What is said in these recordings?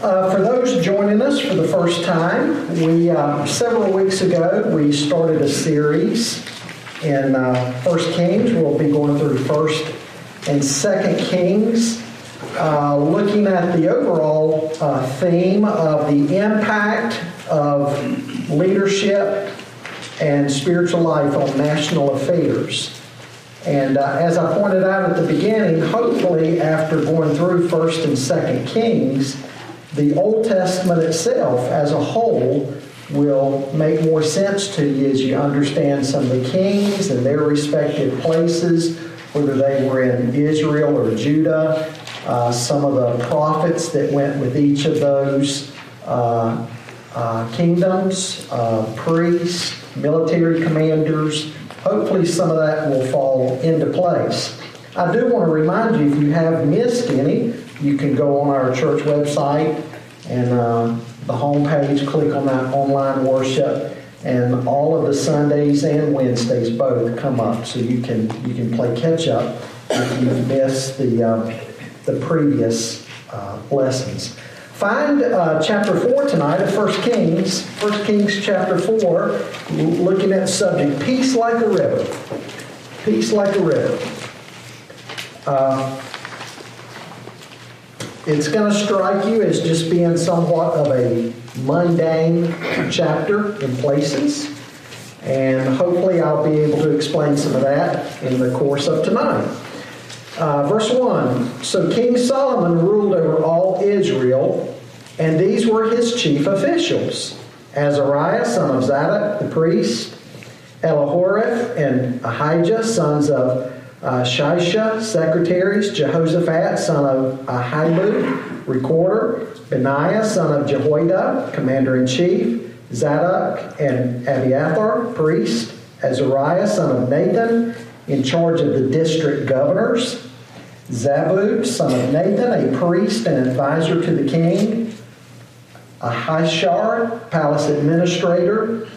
Uh, for those joining us for the first time, we uh, several weeks ago we started a series in uh, First Kings. We'll be going through First and Second Kings, uh, looking at the overall uh, theme of the impact of leadership and spiritual life on national affairs. And uh, as I pointed out at the beginning, hopefully after going through First and Second Kings the Old Testament itself as a whole will make more sense to you as you understand some of the kings and their respective places, whether they were in Israel or Judah, uh, some of the prophets that went with each of those uh, uh, kingdoms, uh, priests, military commanders. Hopefully, some of that will fall into place. I do want to remind you if you have missed any, you can go on our church website and uh, the homepage, click on that online worship, and all of the Sundays and Wednesdays both come up, so you can you can play catch up if you've missed the uh, the previous uh, lessons. Find uh, chapter 4 tonight of 1 Kings, 1 Kings chapter 4, looking at the subject Peace like a river. Peace like a river. Uh, it's going to strike you as just being somewhat of a mundane chapter in places. And hopefully, I'll be able to explain some of that in the course of tonight. Uh, verse 1 So King Solomon ruled over all Israel, and these were his chief officials Azariah, son of Zadok, the priest, Elihoreph and Ahijah, sons of uh, Shisha, secretaries, Jehoshaphat, son of Ahilud, recorder, Benaiah, son of Jehoiada, commander in chief, Zadok and Abiathar, priest, Azariah, son of Nathan, in charge of the district governors, Zabud, son of Nathan, a priest and advisor to the king, Ahishar, palace administrator,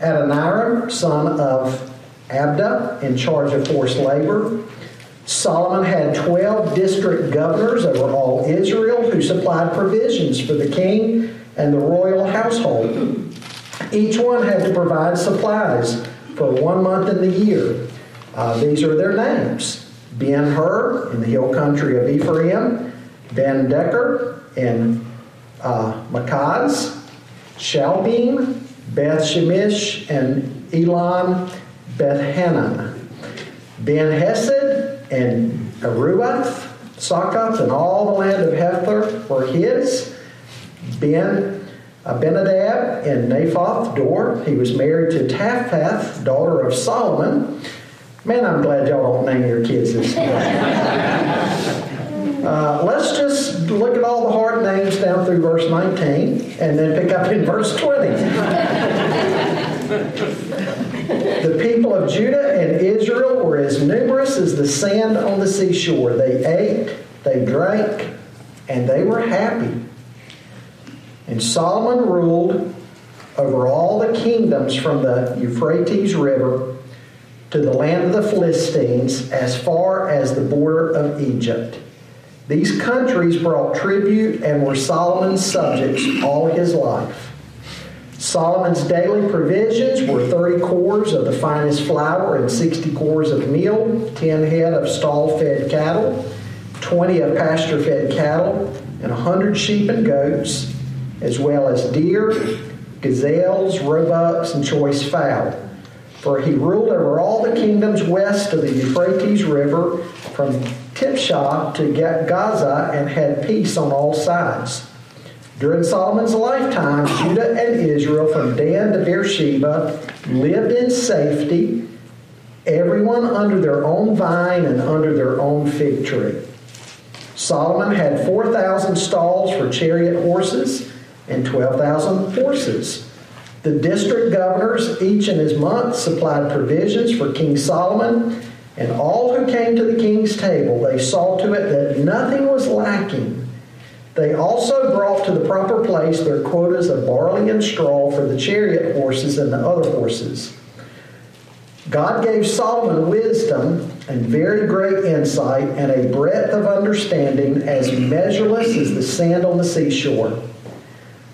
Adoniram, son of Abda in charge of forced labor. Solomon had 12 district governors over all Israel who supplied provisions for the king and the royal household. Each one had to provide supplies for one month in the year. Uh, these are their names Ben Hur in the hill country of Ephraim, Ben Deker in uh, Makaz, Shalbim, Beth and Elon Beth Ben Hesed, and Aruath, Sakath, and all the land of Hepher were his. Ben Abinadab and Naphoth Dor. He was married to Taphath, daughter of Solomon. Man, I'm glad y'all don't name your kids this. uh, let's just look at all the hard names down through verse 19 and then pick up in verse 20. The people of Judah and Israel were as numerous as the sand on the seashore. They ate, they drank, and they were happy. And Solomon ruled over all the kingdoms from the Euphrates River to the land of the Philistines as far as the border of Egypt. These countries brought tribute and were Solomon's subjects all his life. Solomon's daily provisions were 30 cors of the finest flour and 60 cors of meal, 10 head of stall fed cattle, 20 of pasture fed cattle, and 100 sheep and goats, as well as deer, gazelles, roebucks, and choice fowl. For he ruled over all the kingdoms west of the Euphrates River from Tiphsah to Gaza and had peace on all sides. During Solomon's lifetime, Judah and Israel, from Dan to Beersheba, lived in safety, everyone under their own vine and under their own fig tree. Solomon had 4,000 stalls for chariot horses and 12,000 horses. The district governors, each in his month, supplied provisions for King Solomon, and all who came to the king's table, they saw to it that nothing was lacking they also brought to the proper place their quotas of barley and straw for the chariot horses and the other horses. God gave Solomon wisdom and very great insight and a breadth of understanding as measureless as the sand on the seashore.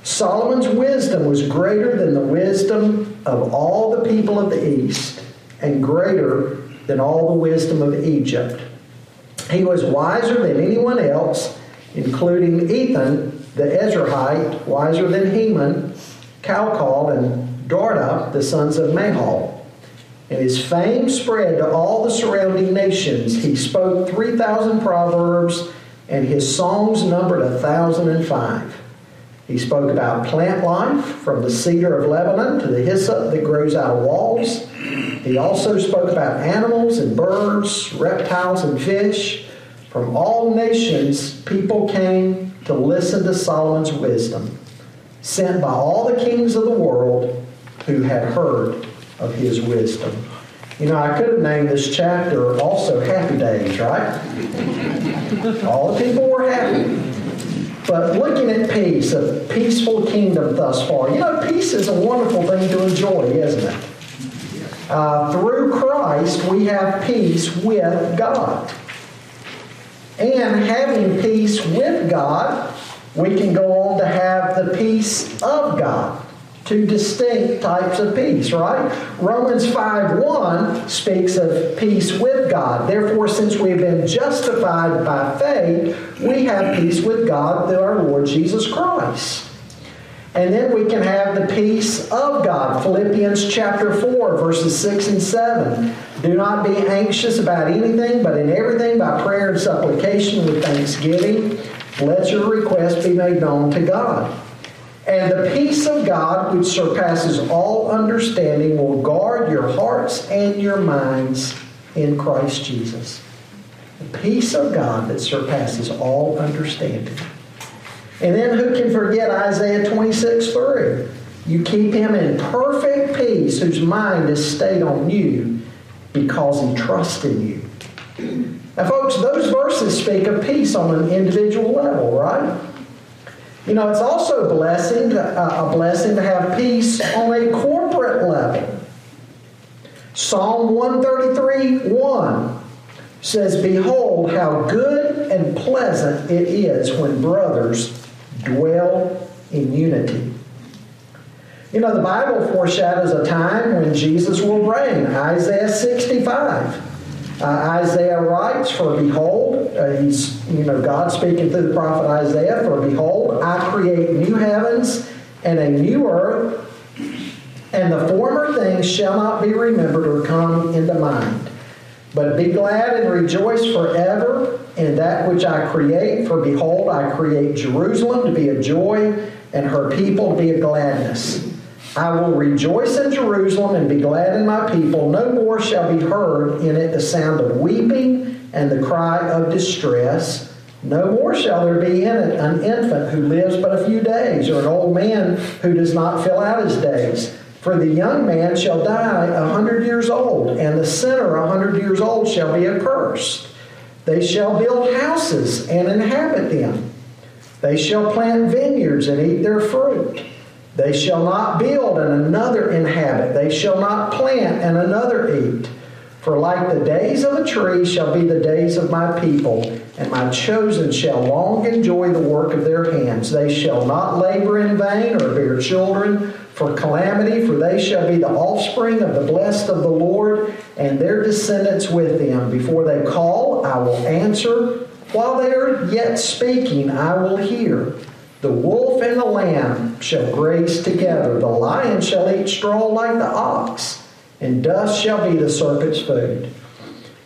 Solomon's wisdom was greater than the wisdom of all the people of the East and greater than all the wisdom of Egypt. He was wiser than anyone else, including Ethan, the Ezrahite, wiser than Heman, Calcol, and Darda, the sons of Mahol. And his fame spread to all the surrounding nations. He spoke 3,000 proverbs, and his songs numbered a 1,005. He spoke about plant life, from the cedar of Lebanon to the hyssop that grows out of walls. He also spoke about animals and birds, reptiles and fish. From all nations, people came to listen to Solomon's wisdom, sent by all the kings of the world who had heard of his wisdom. You know, I could have named this chapter also Happy Days, right? All the people were happy. But looking at peace, a peaceful kingdom thus far, you know, peace is a wonderful thing to enjoy, isn't it? Uh, through Christ, we have peace with God. And having peace with God, we can go on to have the peace of God two distinct types of peace, right? Romans 5 1 speaks of peace with God. Therefore, since we have been justified by faith, we have peace with God through our Lord Jesus Christ. And then we can have the peace of God. Philippians chapter 4, verses 6 and 7. Do not be anxious about anything, but in everything by prayer and supplication with thanksgiving, let your requests be made known to God. And the peace of God, which surpasses all understanding, will guard your hearts and your minds in Christ Jesus. The peace of God that surpasses all understanding. And then who can forget Isaiah 26 3? You keep him in perfect peace whose mind is stayed on you because he trusts in you. Now, folks, those verses speak of peace on an individual level, right? You know, it's also a blessing, to, uh, a blessing to have peace on a corporate level. Psalm 133 1 says, Behold, how good and pleasant it is when brothers dwell in unity. You know, the Bible foreshadows a time when Jesus will reign. Isaiah 65. Uh, Isaiah writes, For behold, uh, he's, you know, God speaking through the prophet Isaiah, For behold, I create new heavens and a new earth, and the former things shall not be remembered or come into mind. But be glad and rejoice forever in that which I create, for behold, I create Jerusalem to be a joy, and her people be a gladness. I will rejoice in Jerusalem and be glad in my people. No more shall be heard in it the sound of weeping and the cry of distress. No more shall there be in it an infant who lives but a few days, or an old man who does not fill out his days. For the young man shall die a hundred years old, and the sinner a hundred years old shall be accursed. They shall build houses and inhabit them. They shall plant vineyards and eat their fruit. They shall not build and another inhabit. They shall not plant and another eat. For like the days of a tree shall be the days of my people, and my chosen shall long enjoy the work of their hands. They shall not labor in vain or bear children for calamity, for they shall be the offspring of the blessed of the Lord, and their descendants with them. Before they call, I will answer. While they are yet speaking, I will hear. The wolf and the lamb shall graze together. The lion shall eat straw like the ox, and dust shall be the serpent's food.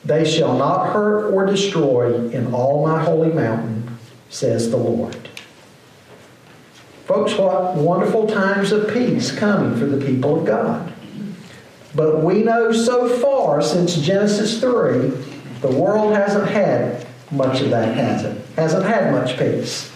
They shall not hurt or destroy in all my holy mountain, says the Lord. Folks, what wonderful times of peace coming for the people of God. But we know so far since Genesis 3, the world hasn't had much of that, has it? Hasn't had much peace.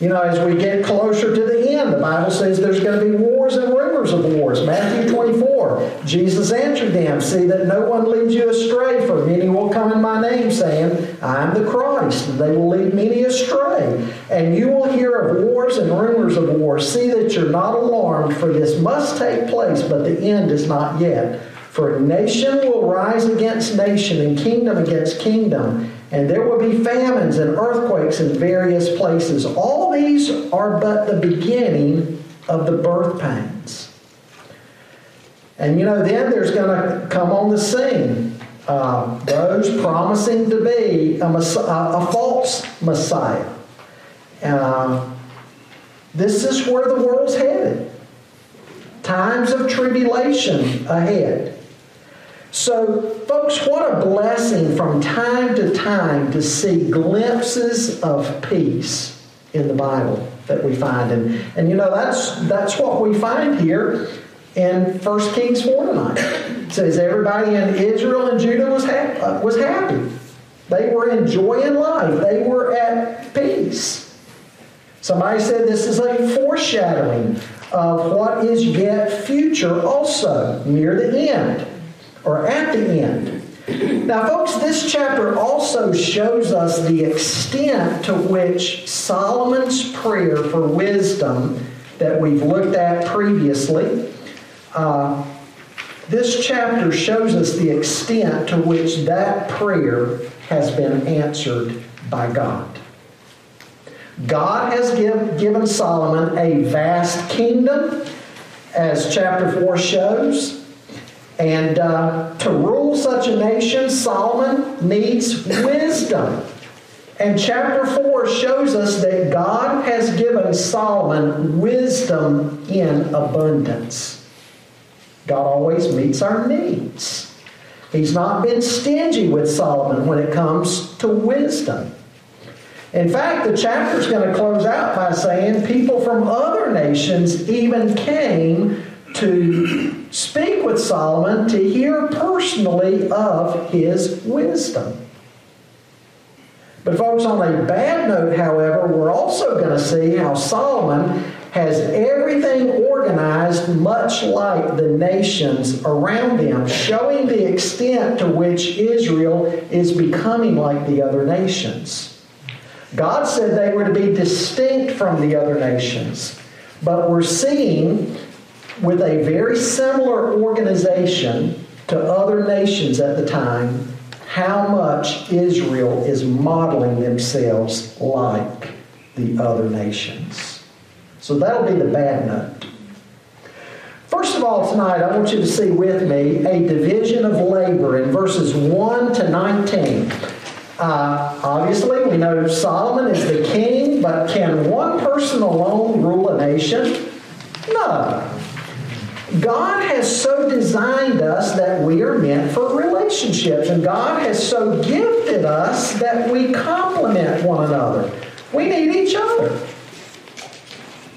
You know, as we get closer to the end, the Bible says there's going to be wars and rumors of wars. Matthew 24, Jesus answered them, See that no one leads you astray, for many will come in my name, saying, I am the Christ, they will lead many astray. And you will hear of wars and rumors of wars. See that you're not alarmed, for this must take place, but the end is not yet. For nation will rise against nation and kingdom against kingdom, and there will be famines and earthquakes in various places. All these are but the beginning of the birth pains. And you know, then there's going to come on the scene uh, those promising to be a, a false Messiah. Uh, this is where the world's headed. Times of tribulation ahead. So, folks, what a blessing from time to time to see glimpses of peace in the Bible that we find. And, and you know, that's, that's what we find here in 1 Kings 4 tonight. It says everybody in Israel and Judah was, ha- was happy. They were enjoying life. They were at peace. Somebody said this is a foreshadowing of what is yet future also near the end or at the end. Now, folks, this chapter also shows us the extent to which Solomon's prayer for wisdom that we've looked at previously, uh, this chapter shows us the extent to which that prayer has been answered by God. God has give, given Solomon a vast kingdom, as chapter 4 shows. And uh, to rule such a nation, Solomon needs wisdom. And chapter 4 shows us that God has given Solomon wisdom in abundance. God always meets our needs. He's not been stingy with Solomon when it comes to wisdom. In fact, the chapter is going to close out by saying people from other nations even came to speak with Solomon to hear personally of his wisdom. But, folks, on a bad note, however, we're also going to see how Solomon has everything organized much like the nations around him, showing the extent to which Israel is becoming like the other nations. God said they were to be distinct from the other nations, but we're seeing with a very similar organization to other nations at the time how much Israel is modeling themselves like the other nations. So that'll be the bad note. First of all, tonight, I want you to see with me a division of labor in verses 1 to 19. Uh, obviously, we know Solomon is the king, but can one person alone rule a nation? No. God has so designed us that we are meant for relationships, and God has so gifted us that we complement one another. We need each other.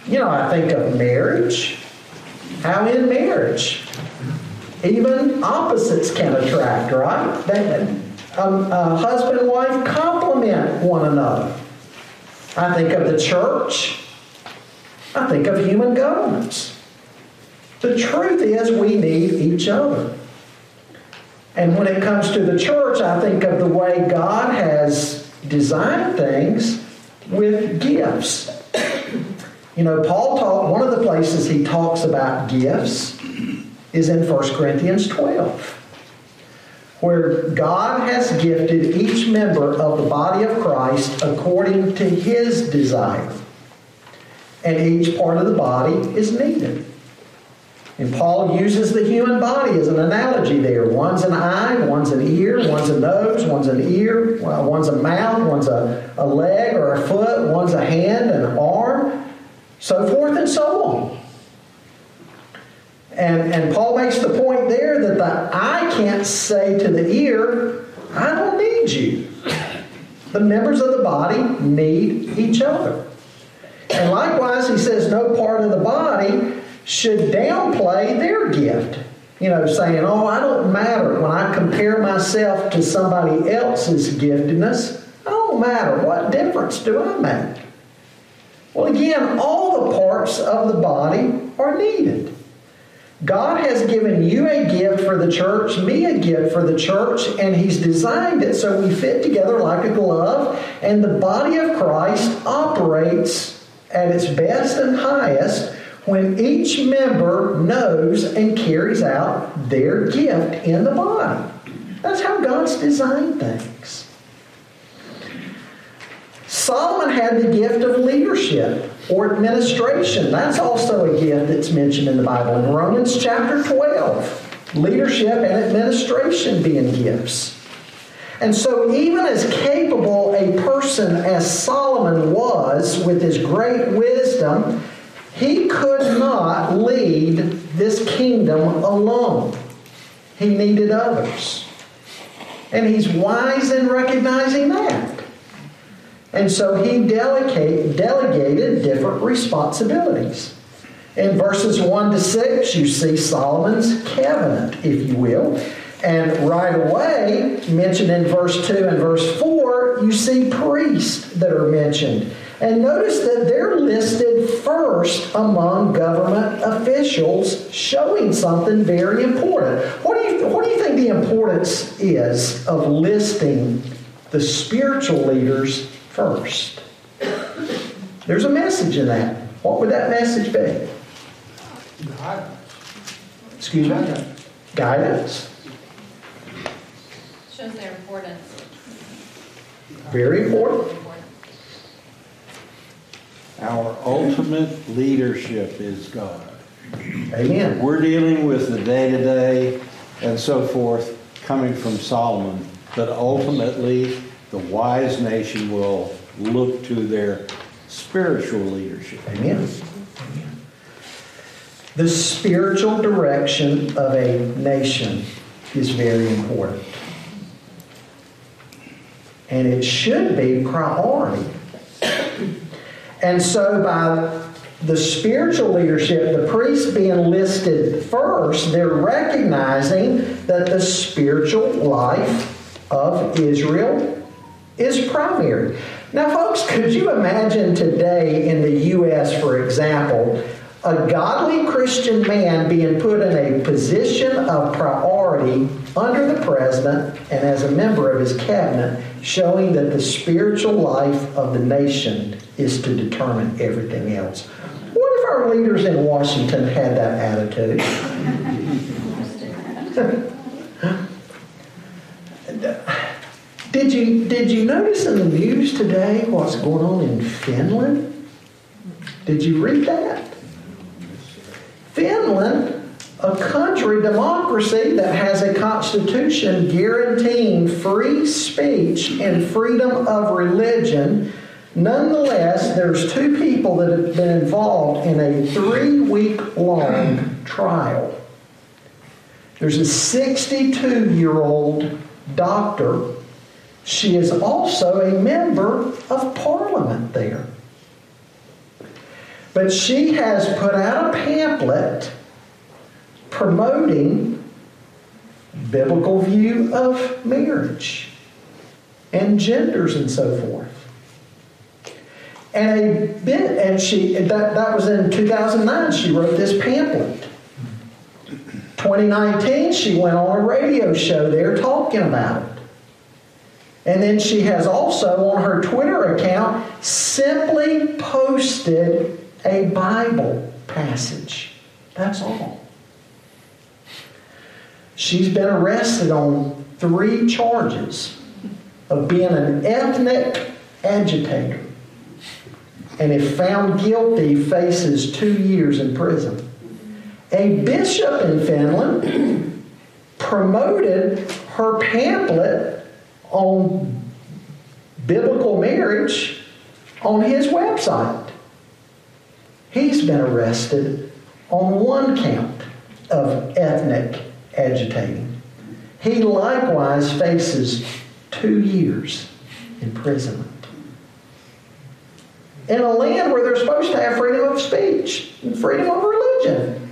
You know, I think of marriage. How in marriage, even opposites can attract, right? That, um, uh, husband and wife complement one another. I think of the church. I think of human governments. The truth is, we need each other. And when it comes to the church, I think of the way God has designed things with gifts. You know, Paul taught, one of the places he talks about gifts is in 1 Corinthians 12, where God has gifted each member of the body of Christ according to his desire. And each part of the body is needed. And Paul uses the human body as an analogy there. One's an eye, one's an ear, one's a nose, one's an ear, one's a mouth, one's a, a leg or a foot, one's a hand and an arm, so forth and so on. And, and Paul makes the point there that the eye can't say to the ear, I don't need you. The members of the body need each other. And likewise, he says, no part of the body should downplay their gift. You know, saying, oh, I don't matter. When I compare myself to somebody else's giftedness, I don't matter. What difference do I make? Well, again, all the parts of the body are needed. God has given you a gift for the church, me a gift for the church, and He's designed it so we fit together like a glove, and the body of Christ operates at its best and highest when each member knows and carries out their gift in the body. That's how God's designed things. Solomon had the gift of leadership or administration. That's also a gift that's mentioned in the Bible. In Romans chapter 12, leadership and administration being gifts. And so, even as capable a person as Solomon was with his great wisdom, he could not lead this kingdom alone. He needed others. And he's wise in recognizing that. And so he delegate, delegated different responsibilities. In verses 1 to 6, you see Solomon's cabinet, if you will. And right away, mentioned in verse 2 and verse 4, you see priests that are mentioned. And notice that they're listed first among government officials, showing something very important. What do you, what do you think the importance is of listing the spiritual leaders first? There's a message in that. What would that message be? Guidance. Excuse me? Guidance. Shows their importance. Very important. Our ultimate leadership is God. Amen. We're dealing with the day to day and so forth coming from Solomon, but ultimately the wise nation will look to their spiritual leadership. Amen. The spiritual direction of a nation is very important. And it should be priority. And so, by the spiritual leadership, the priests being listed first, they're recognizing that the spiritual life of Israel is primary. Now, folks, could you imagine today in the U.S., for example, a godly Christian man being put in a position of priority under the president and as a member of his cabinet, showing that the spiritual life of the nation is to determine everything else? What if our leaders in Washington had that attitude? Did you, did you notice in the news today what's going on in Finland? Did you read that? Finland, a country, democracy that has a constitution guaranteeing free speech and freedom of religion, nonetheless, there's two people that have been involved in a three week long trial. There's a 62 year old doctor she is also a member of parliament there. But she has put out a pamphlet promoting biblical view of marriage and genders and so forth. And a bit, and she that, that was in 2009. She wrote this pamphlet. 2019, she went on a radio show there talking about it. And then she has also on her Twitter account simply posted a Bible passage. That's all. She's been arrested on three charges of being an ethnic agitator. And if found guilty, faces two years in prison. A bishop in Finland promoted her pamphlet on biblical marriage on his website. He's been arrested on one count of ethnic agitating. He likewise faces two years imprisonment. In a land where they're supposed to have freedom of speech and freedom of religion.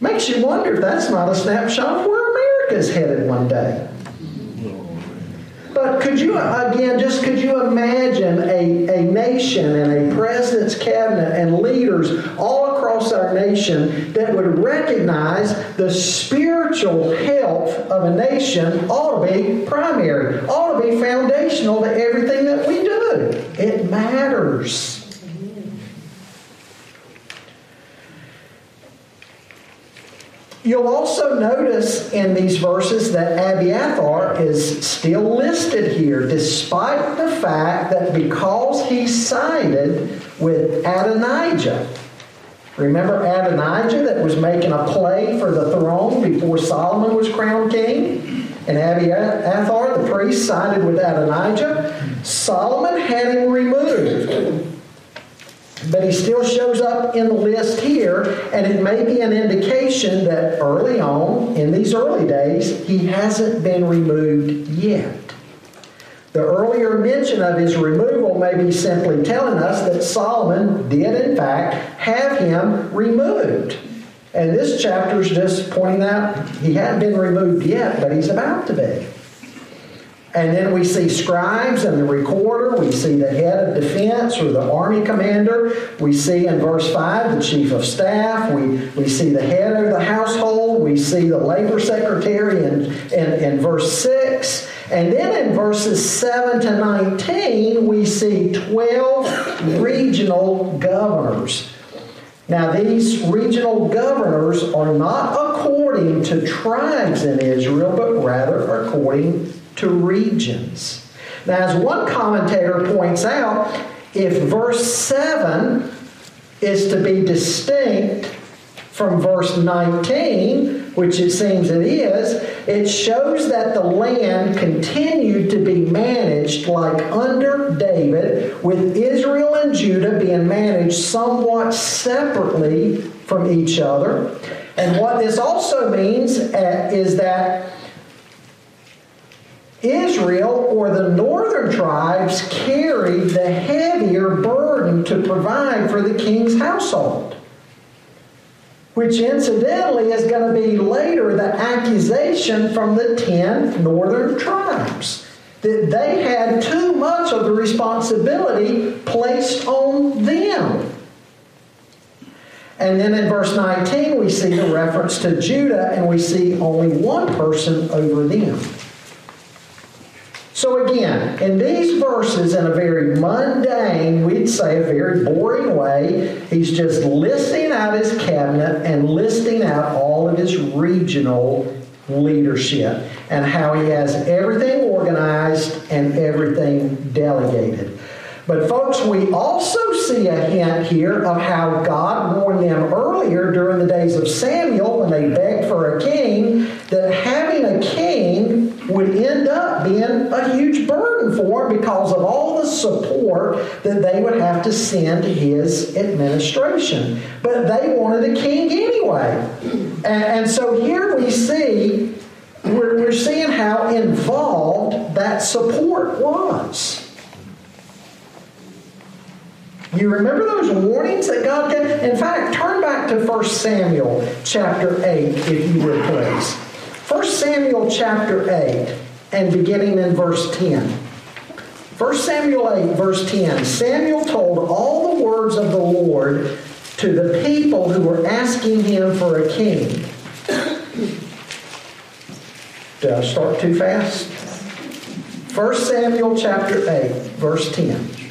Makes you wonder if that's not a snapshot of where America's headed one day. But could you, again, just could you imagine a, a nation and a president's cabinet and leaders all across our nation that would recognize the spiritual health of a nation ought to be primary, ought to be foundational to everything that we do. It matters. You'll also notice in these verses that Abiathar is still listed here, despite the fact that because he sided with Adonijah, Remember Adonijah that was making a play for the throne before Solomon was crowned king? And Abiathar, the priest, sided with Adonijah. Solomon had him removed. But he still shows up in the list here, and it may be an indication that early on, in these early days, he hasn't been removed yet. The earlier mention of his removal may be simply telling us that Solomon did, in fact, have him removed. And this chapter is just pointing out he hadn't been removed yet, but he's about to be. And then we see scribes and the recorder. We see the head of defense or the army commander. We see in verse 5 the chief of staff. We, we see the head of the household. We see the labor secretary in, in, in verse 6. And then in verses 7 to 19, we see 12 regional governors. Now, these regional governors are not according to tribes in Israel, but rather according to regions. Now, as one commentator points out, if verse 7 is to be distinct from verse 19, which it seems it is, it shows that the land continued to be managed like under David, with Israel and Judah being managed somewhat separately from each other. And what this also means uh, is that Israel or the northern tribes carried the heavier burden to provide for the king's household. Which incidentally is going to be later the accusation from the ten northern tribes that they had too much of the responsibility placed on them. And then in verse 19, we see the reference to Judah, and we see only one person over them. So again, in these verses, in a very mundane, we'd say a very boring way, he's just listing out his cabinet and listing out all of his regional leadership and how he has everything organized and everything delegated. But, folks, we also see a hint here of how God warned them earlier during the days of Samuel when they begged for a king that having a king would end up being a huge burden for him because of all the support that they would have to send his administration. But they wanted a king anyway. And, and so here we see, we're, we're seeing how involved that support was. You remember those warnings that God gave? In fact, turn back to 1 Samuel chapter 8, if you would please. 1 Samuel chapter 8, and beginning in verse 10. 1 Samuel 8, verse 10. Samuel told all the words of the Lord to the people who were asking him for a king. Did I start too fast? 1 Samuel chapter 8, verse 10.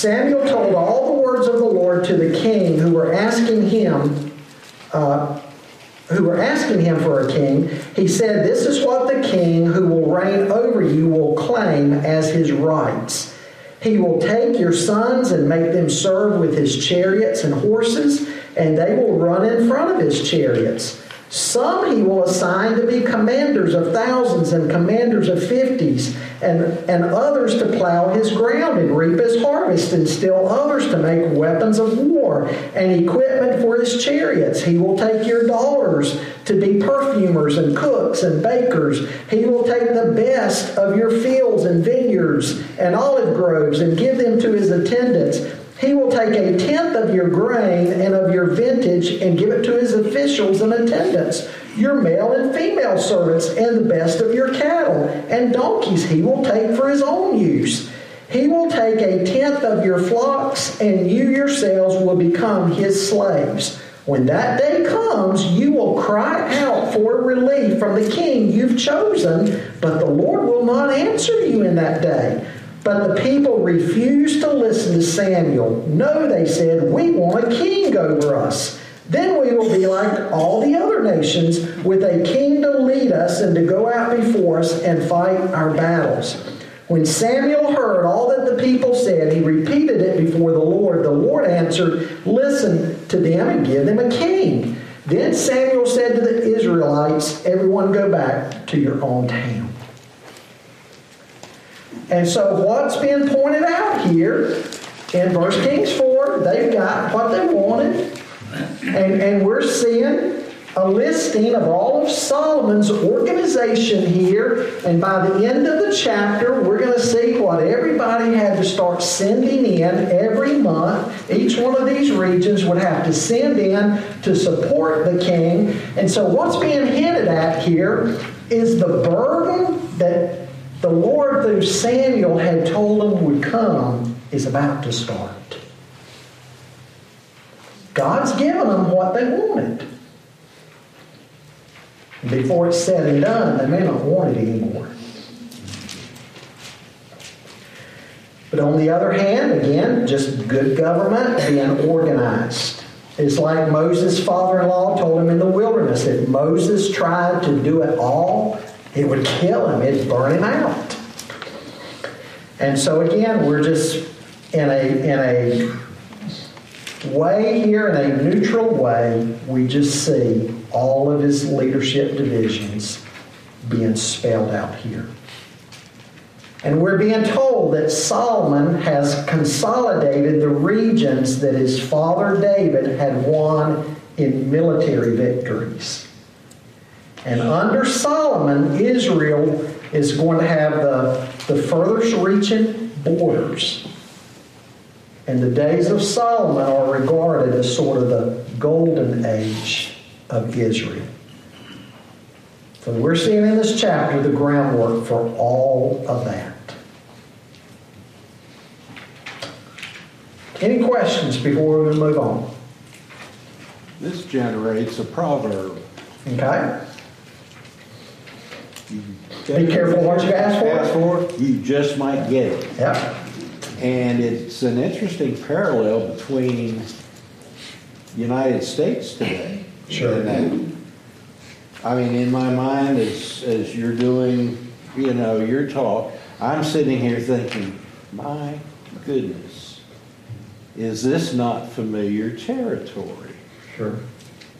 Samuel told all the words of the Lord to the king who were asking him, uh, who were asking him for a king. He said, This is what the king who will reign over you will claim as his rights. He will take your sons and make them serve with his chariots and horses, and they will run in front of his chariots. Some he will assign to be commanders of thousands and commanders of fifties, and, and others to plow his ground and reap his harvest, and still others to make weapons of war and equipment for his chariots. He will take your daughters to be perfumers and cooks and bakers. He will take the best of your fields and vineyards and olive groves and give them to his attendants he will take a tenth of your grain and of your vintage and give it to his officials and attendants, your male and female servants, and the best of your cattle and donkeys he will take for his own use. He will take a tenth of your flocks, and you yourselves will become his slaves. When that day comes, you will cry out for relief from the king you've chosen, but the Lord will not answer you in that day. But the people refused to listen to Samuel. No, they said, we want a king over us. Then we will be like all the other nations, with a king to lead us and to go out before us and fight our battles. When Samuel heard all that the people said, he repeated it before the Lord. The Lord answered, Listen to them and give them a king. Then Samuel said to the Israelites, Everyone go back to your own town. And so, what's been pointed out here in 1 Kings 4, they've got what they wanted. And, and we're seeing a listing of all of Solomon's organization here. And by the end of the chapter, we're going to see what everybody had to start sending in every month. Each one of these regions would have to send in to support the king. And so, what's being hinted at here is the burden that the Lord, through Samuel, had told them would come, is about to start. God's given them what they wanted. Before it's said and done, they may not want it anymore. But on the other hand, again, just good government being organized. It's like Moses' father in law told him in the wilderness that Moses tried to do it all, it would kill him, it'd burn him out. And so, again, we're just in a, in a way here, in a neutral way, we just see all of his leadership divisions being spelled out here. And we're being told that Solomon has consolidated the regions that his father David had won in military victories. And under Solomon, Israel is going to have the, the furthest reaching borders. And the days of Solomon are regarded as sort of the golden age of Israel. So we're seeing in this chapter the groundwork for all of that. Any questions before we move on? This generates a proverb. Okay? Be careful what you ask for. Ask for, you just might get it. Yeah. And it's an interesting parallel between United States today. Sure. and that. I mean, in my mind, as, as you're doing, you know, your talk, I'm sitting here thinking, my goodness, is this not familiar territory? Sure.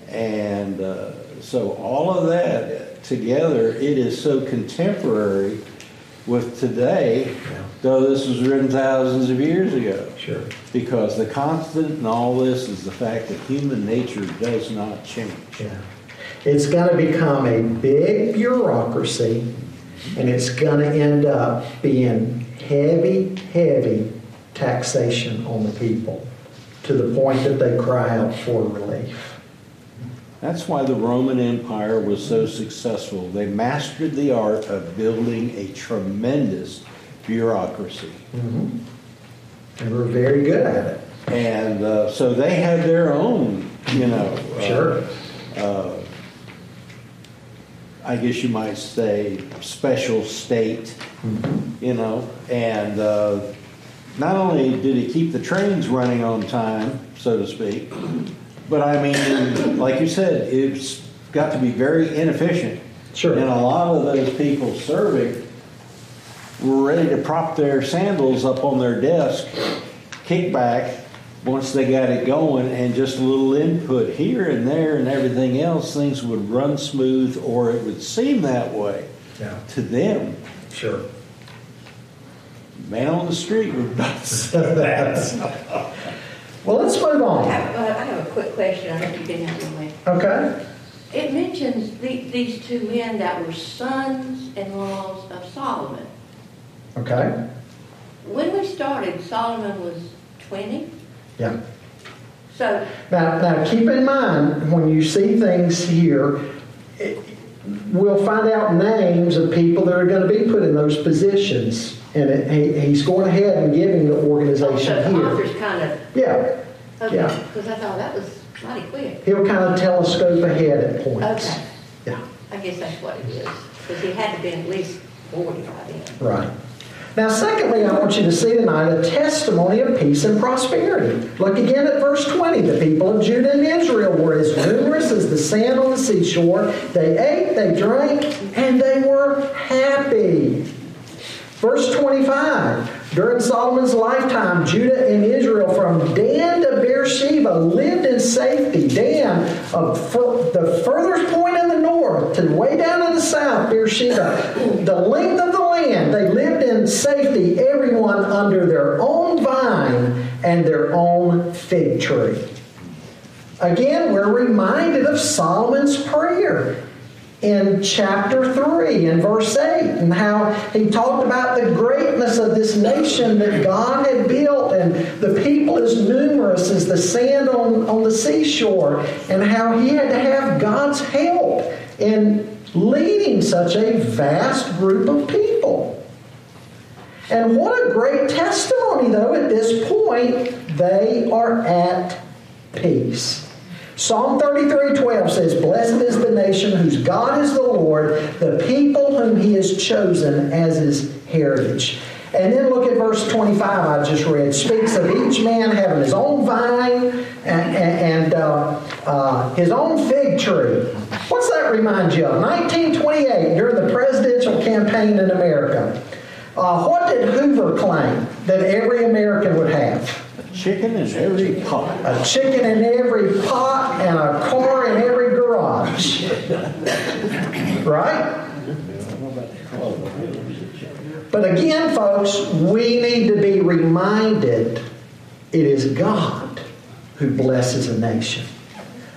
And uh, so all of that together, it is so contemporary with today, Yeah. though this was written thousands of years ago. Sure. Because the constant in all this is the fact that human nature does not change. Yeah. It's going to become a big bureaucracy, and it's going to end up being heavy, heavy taxation on the people to the point that they cry out for relief. That's why the Roman Empire was so successful. They mastered the art of building a tremendous bureaucracy. They were very good at it. And uh, so they had their own, you know. uh, Sure. uh, I guess you might say, special state, you know, and uh, not only did it keep the trains running on time, so to speak, but I mean, like you said, it's got to be very inefficient. Sure. And a lot of those people serving were ready to prop their sandals up on their desk, kick back once they got it going, and just a little input here and there and everything else, things would run smooth, or it would seem that way Yeah. to them. Sure. Man on the street would not say that. Well, let's move I on. have, uh, I have a quick question, I hope you can help me with. Okay. It mentions the, these two men that were sons-in-laws of Solomon. Okay. When we started, Solomon was 20, Yeah. so, Now, now keep in mind when you see things here, it, we'll find out names of people that are going to be put in those positions, and it, he, he's going ahead and giving the oh, so organization the here. author's kind of, Yeah, okay, Yeah. because I thought that was mighty quick. he'll kind of telescope ahead at points. Okay, Yeah, I guess that's what it is, because he had to be at least 40 by then. right. Now, secondly, I want you to see tonight a testimony of peace and prosperity. Look again at verse 20. The people of Judah and Israel were as numerous as the sand on the seashore. They ate, they drank, and they were happy. Verse 25. During Solomon's lifetime, Judah and Israel from Dan to Beersheba lived in safety. Dan, the furthest point in the north to way down in the south, Beersheba, the length of the land, they lived in safety, everyone under their own vine and their own fig tree. Again, we're reminded of Solomon's prayer in chapter 3 and verse 8 and how he talked about the greatness of this nation that God had built and the people as numerous as the sand on, on the seashore and how he had to have God's help in leading such a vast group of people. And what a great testimony, though, at this point, they are at peace. Psalm 33 12 says, Blessed is the nation whose God is the Lord, the people whom he has chosen as his heritage. And then look at verse 25 I just read. Speaks of each man having his own vine and, and uh, uh, his own fig tree. What's that remind you of? 1928, during the presidential campaign in America. Uh, what did Hoover claim that every American would have? A Chicken in every pot. A chicken in every pot and a car in every garage. right? But again, folks, we need to be reminded it is God who blesses a nation.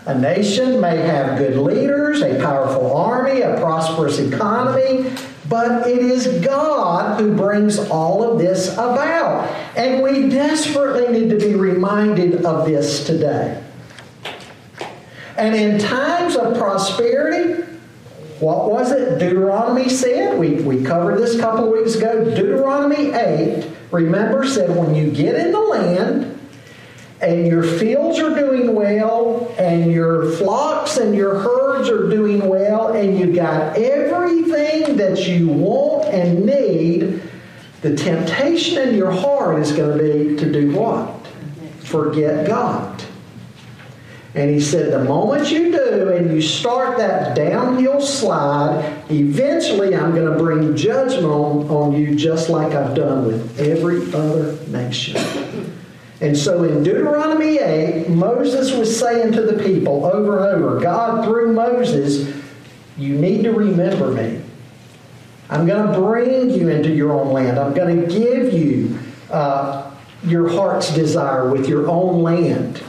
A nation may have good leaders, a powerful army, a prosperous economy, but it is God who brings all of this about. And we desperately need to be reminded of this today. And in times of prosperity, what was it Deuteronomy said? We, we covered this a couple of weeks ago. Deuteronomy 8, remember, said when you get in the land, and your fields are doing well, and your flocks and your herds are doing well, and you've got everything that you want and need, the temptation in your heart is going to be to do what? Forget God. And he said, the moment you do and you start that downhill slide, eventually I'm going to bring judgment on, on you just like I've done with every other nation. And so in Deuteronomy 8, Moses was saying to the people over and over, God through Moses, you need to remember me. I'm going to bring you into your own land. I'm going to give you uh, your heart's desire with your own land.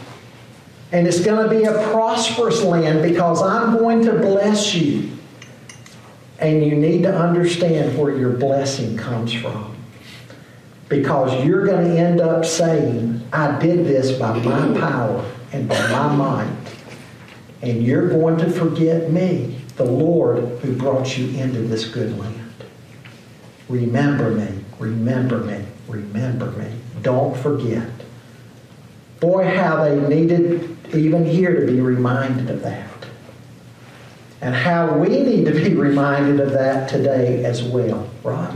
And it's going to be a prosperous land because I'm going to bless you. And you need to understand where your blessing comes from because you're going to end up saying, I did this by my mm-hmm. power and by my might. And you're going to forget me, the Lord who brought you into this good land. Remember me, remember me, remember me. Don't forget. Boy, how they needed even here to be reminded of that. And how we need to be reminded of that today as well, right?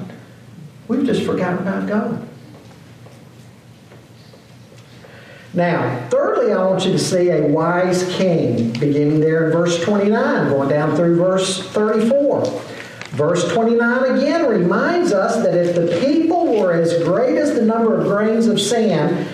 We've just forgotten about God. Now, thirdly, I want you to see a wise king, beginning there in verse 29, going down through verse 34. Verse 29 again reminds us that if the people were as great as the number of grains of sand,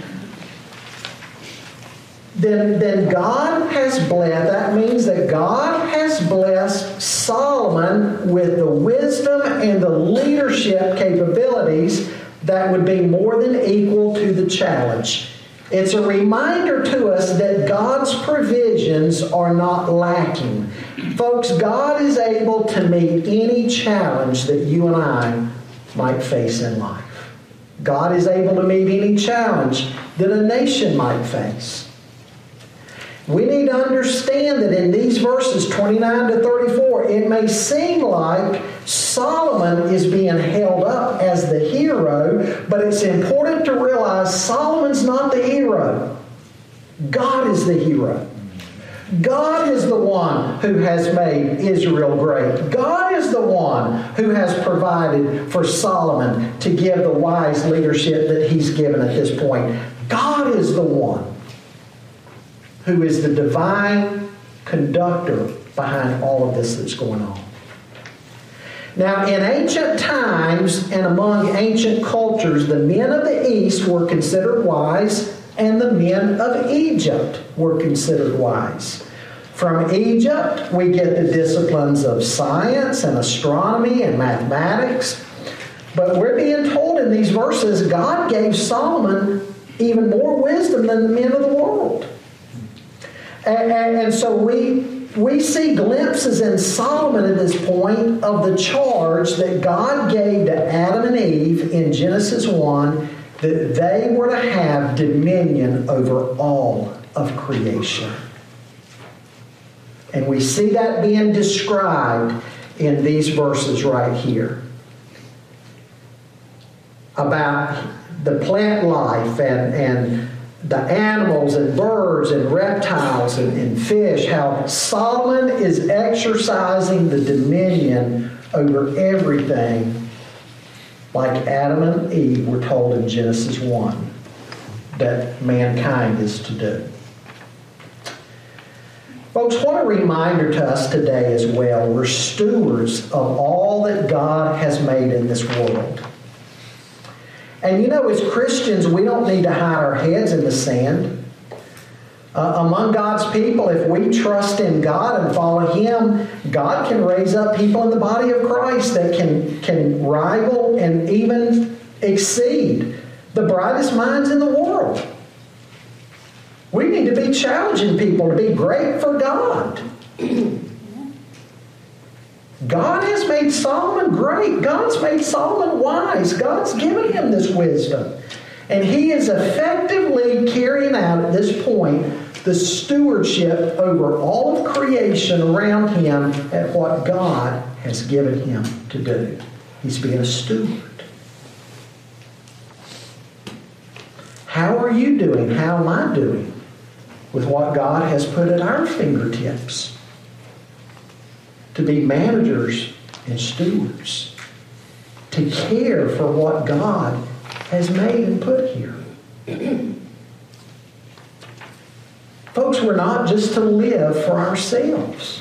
then, then God has blessed, that means that God has blessed Solomon with the wisdom and the leadership capabilities that would be more than equal to the challenge. It's a reminder to us that God's provisions are not lacking. Folks, God is able to meet any challenge that you and I might face in life. God is able to meet any challenge that a nation might face. We need to understand that in these verses 29 to 34, it may seem like Solomon is being held up as the hero, but it's important to realize Solomon's not the hero. God is the hero. God is the one who has made Israel great. God is the one who has provided for Solomon to give the wise leadership that he's given at this point. God is the one who is the divine conductor behind all of this that's going on. Now, in ancient times and among ancient cultures, the men of the East were considered wise, and the men of Egypt were considered wise. From Egypt, we get the disciplines of science and astronomy and mathematics. But we're being told in these verses God gave Solomon even more wisdom than the men of the world. And, and, and so we we see glimpses in Solomon at this point of the charge that God gave to Adam and Eve in Genesis 1 that they were to have dominion over all of creation. And we see that being described in these verses right here about the plant life and, and the animals and birds and reptiles and, and fish, how Solomon is exercising the dominion over everything, like Adam and Eve were told in Genesis 1 that mankind is to do. Folks, what a reminder to us today as well. We're stewards of all that God has made in this world. And you know, as Christians, we don't need to hide our heads in the sand. Uh, among God's people, if we trust in God and follow Him, God can raise up people in the body of Christ that can, can rival and even exceed the brightest minds in the world. We need to be challenging people to be great for God. God has made Solomon great. God's made Solomon wise. God's given him this wisdom. And he is effectively carrying out at this point the stewardship over all of creation around him at what God has given him to do. He's being a steward. How are you doing? How am I doing with what God has put at our fingertips? To be managers and stewards, to care for what God has made and put here. Folks, we're not just to live for ourselves.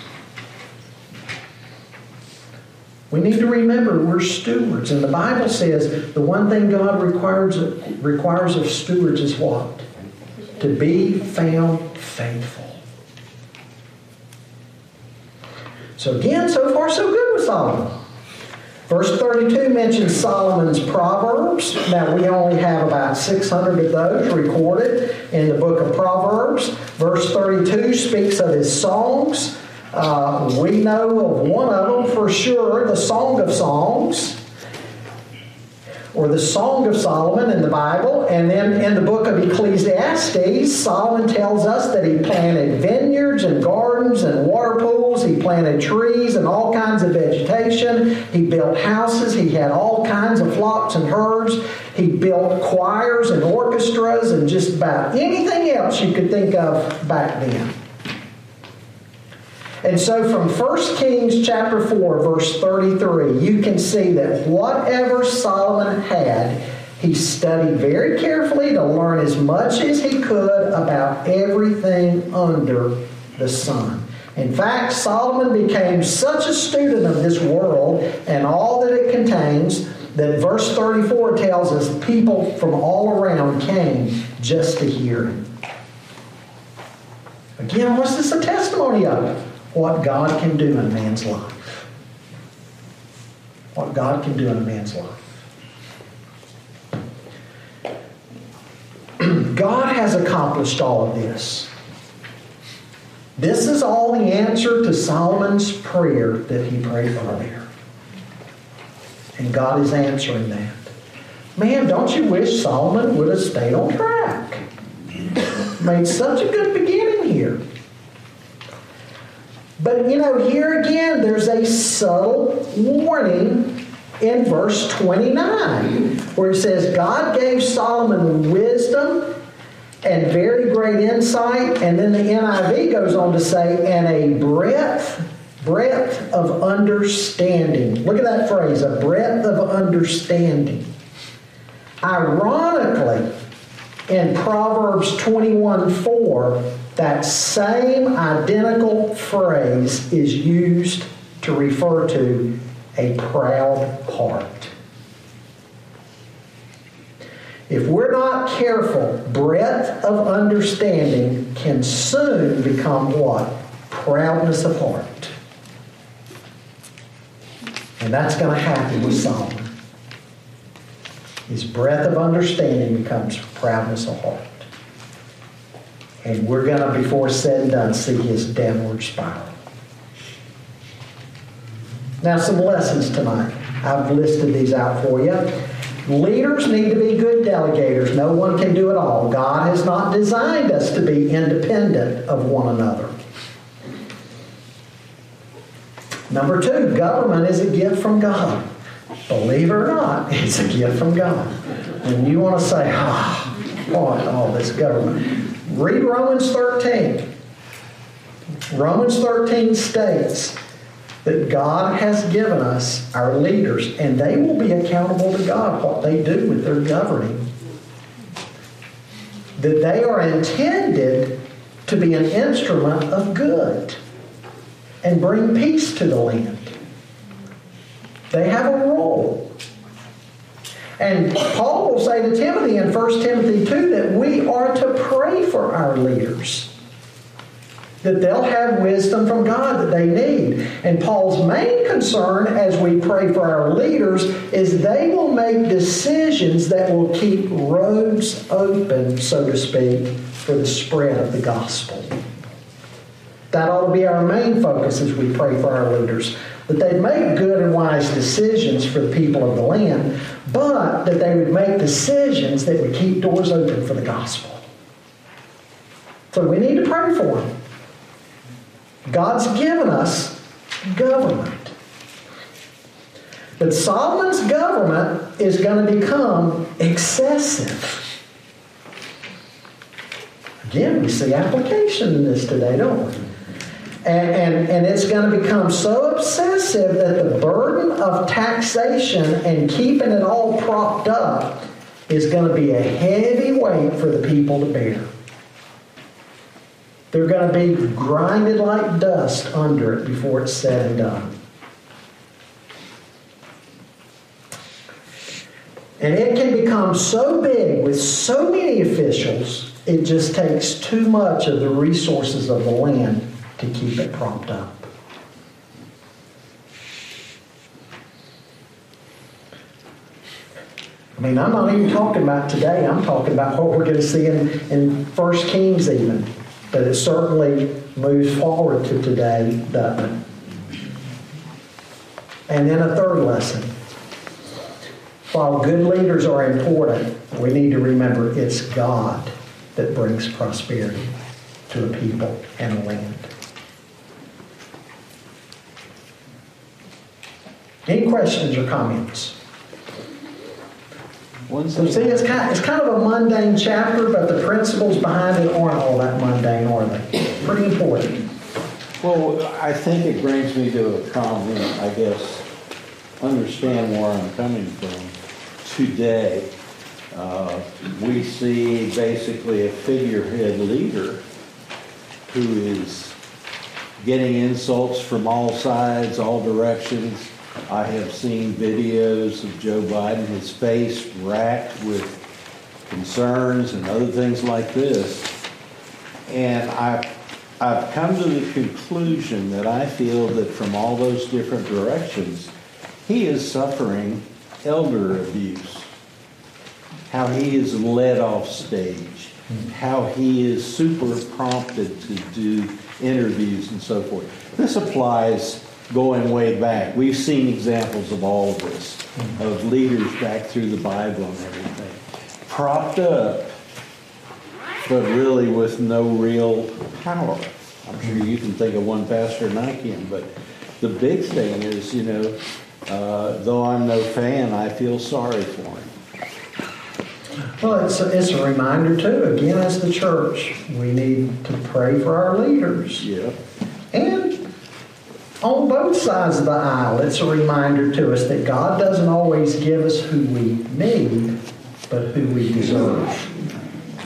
We need to remember we're stewards. And the Bible says the one thing God requires, requires of stewards is what? To be found faithful. So again, so far so good with Solomon. Verse 32 mentions Solomon's Proverbs. Now, we only have about 600 of those recorded in the book of Proverbs. Verse 32 speaks of his songs. Uh, we know of one of them for sure, the Song of Songs or the Song of Solomon in the Bible. And then in the book of Ecclesiastes, Solomon tells us that he planted vineyards and gardens and water pools. He planted trees and all kinds of vegetation. He built houses. He had all kinds of flocks and herds. He built choirs and orchestras and just about anything else you could think of back then. And so from 1 Kings chapter 4, verse 33, you can see that whatever Solomon had, he studied very carefully to learn as much as he could about everything under the sun. In fact, Solomon became such a student of this world and all that it contains that verse 34 tells us people from all around came just to hear him. Again, what's this a testimony of? What God can do in a man's life. What God can do in a man's life. God has accomplished all of this. This is all the answer to Solomon's prayer that he prayed earlier. And God is answering that. Man, don't you wish Solomon would have stayed on track? Made such a good beginning. But you know, here again, there's a subtle warning in verse 29 where it says, God gave Solomon wisdom and very great insight. And then the NIV goes on to say, and a breadth, breadth of understanding. Look at that phrase, a breadth of understanding. Ironically, in Proverbs 21 4, that same identical phrase is used to refer to a proud heart. If we're not careful, breadth of understanding can soon become what? Proudness of heart. And that's going to happen with Solomon. His breadth of understanding becomes proudness of heart. And we're going to, before said and done, see his downward spiral. Now, some lessons tonight. I've listed these out for you. Leaders need to be good delegators. No one can do it all. God has not designed us to be independent of one another. Number two, government is a gift from God. Believe it or not, it's a gift from God. And you want to say, ah, oh, all this government, read Romans 13. Romans 13 states that God has given us our leaders, and they will be accountable to God what they do with their governing. That they are intended to be an instrument of good and bring peace to the land. They have a role. And Paul will say to Timothy in 1 Timothy 2 that we are to pray for our leaders that they'll have wisdom from God that they need. And Paul's main concern as we pray for our leaders is they will make decisions that will keep roads open, so to speak, for the spread of the gospel. That ought to be our main focus as we pray for our leaders. That they'd make good and wise decisions for the people of the land, but that they would make decisions that would keep doors open for the gospel. So we need to pray for them. God's given us government. But Solomon's government is going to become excessive. Again, we see application in this today, don't we? And, and, and it's going to become so obsessive that the burden of taxation and keeping it all propped up is going to be a heavy weight for the people to bear. They're going to be grinded like dust under it before it's said and done. And it can become so big with so many officials, it just takes too much of the resources of the land to keep it propped up. I mean, I'm not even talking about today. I'm talking about what we're going to see in, in 1 Kings even. But it certainly moves forward to today, doesn't it? And then a third lesson. While good leaders are important, we need to remember it's God that brings prosperity to a people and a land. Any questions or comments? One So see, it's kind, it's kind of a mundane chapter, but the principles behind it aren't all that mundane, are they? Pretty important. well, I think it brings me to a comment, I guess, understand where I'm coming from. Today, uh, we see basically a figurehead leader who is getting insults from all sides, all directions. I have seen videos of Joe Biden, his face racked with concerns and other things like this. And I've, I've come to the conclusion that I feel that from all those different directions, he is suffering elder abuse. How he is led off stage, how he is super prompted to do interviews and so forth. This applies going way back. We've seen examples of all this, of leaders back through the Bible and everything. Propped up, but really with no real power. I'm sure you can think of one pastor than I can, but the big thing is, you know, uh, though I'm no fan, I feel sorry for him. Well, it's, a- it's a reminder too, again, as the church, we need to pray for our leaders. Yeah. And on both sides of the aisle, it's a reminder to us that God doesn't always give us who we need, but who we deserve.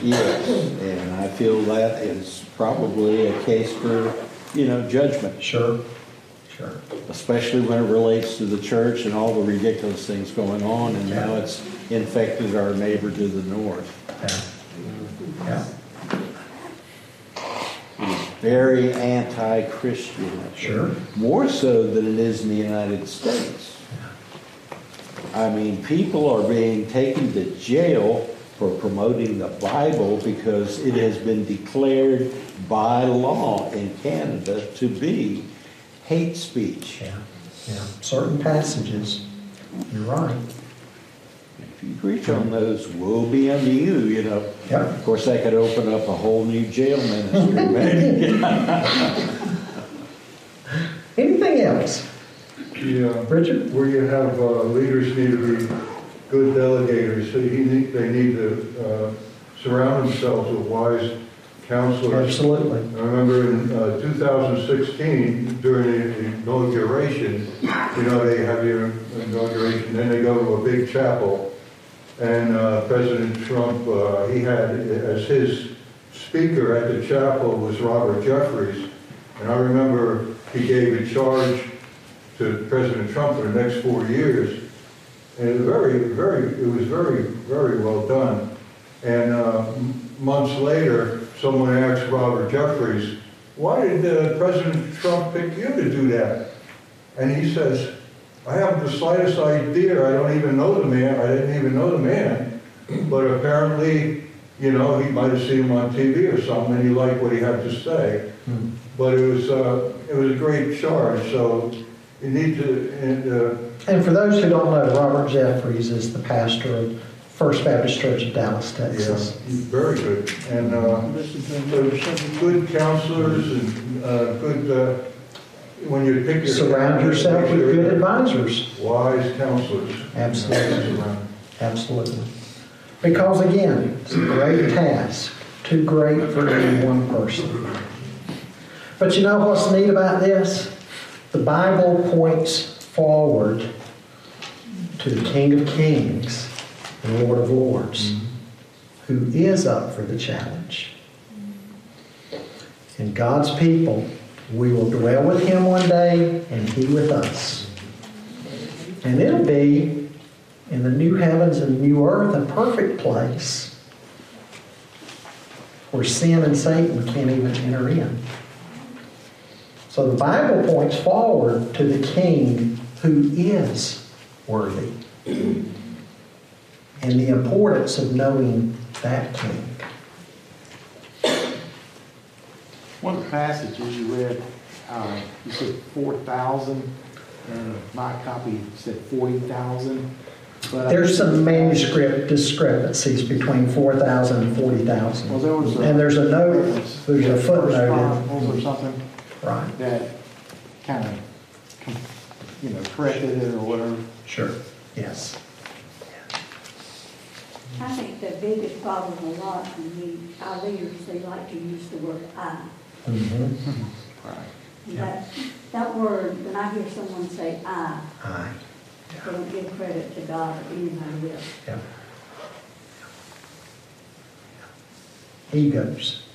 Yes, and I feel that is probably a case for, you know, judgment, Sure, sure. especially when it relates to the church and all the ridiculous things going on, and now it's infected our neighbor to the north. Yeah. Yeah, very anti-Christian. Sure. More so than it is in the United States. I mean, people are being taken to jail for promoting the Bible because it has been declared by law in Canada to be hate speech. yeah, yeah. Certain passages, you're right. If you preach on those, woe be unto you, you know. Yeah. Of course, that could open up a whole new jail ministry. Anything else? Yeah, Richard? where you have, uh, leaders need to be good delegators, so you need, they need to, uh, surround themselves with wise counselors. Absolutely. I remember in uh, 2016, during the inauguration, you know, they have your inauguration, then they go to a big chapel, and uh, President Trump, uh, he had, as his speaker at the chapel was Robert Jeffress, and I remember he gave a charge to President Trump for the next four years, and it was very, very, it was very, very well done. And uh, months later, someone asked Robert Jeffress, why did uh, President Trump pick you to do that? And he says, I haven't the slightest idea, I don't even know the man, I didn't even know the man. But apparently, you know, he might have seen him on TV or something, and he liked what he had to say. Hmm. But it was, uh, it was a great charge, so you need to, and, uh, And for those who don't know, Robert Jeffress is the pastor of First Baptist Church of Dallas, yeah, Texas. he's very good. And, uh, so good counselors and, uh, good, uh, when you pick your. Surround yourself with good advisors. Wise counselors. Absolutely. Absolutely. Because again, it's a great task, too great for any one person. But you know what's neat about this? The Bible points forward to the King of Kings and Lord of Lords, mm-hmm. who is up for the challenge. And God's people, we will dwell with him one day and he with us. And it'll be in the new heavens and new earth, a perfect place where sin and Satan can't even enter in. So the Bible points forward to the King who is worthy and the importance of knowing that King. One of the passages you read, uh, you said four thousand, and my copy said forty thousand. But There's some manuscript discrepancies between 4,000 and 40,000. Well, there was. And there's a note, there's a footnote or something in, right, that kind of, you know, corrected it or whatever. sure, yes. I think the biggest problem a lot in the, our leaders, they like to use the word I. Mm-hmm. Right. Yeah. That, that word, when I hear someone say I, Aye, they don't give credit to God or anybody else. yeah. Egos.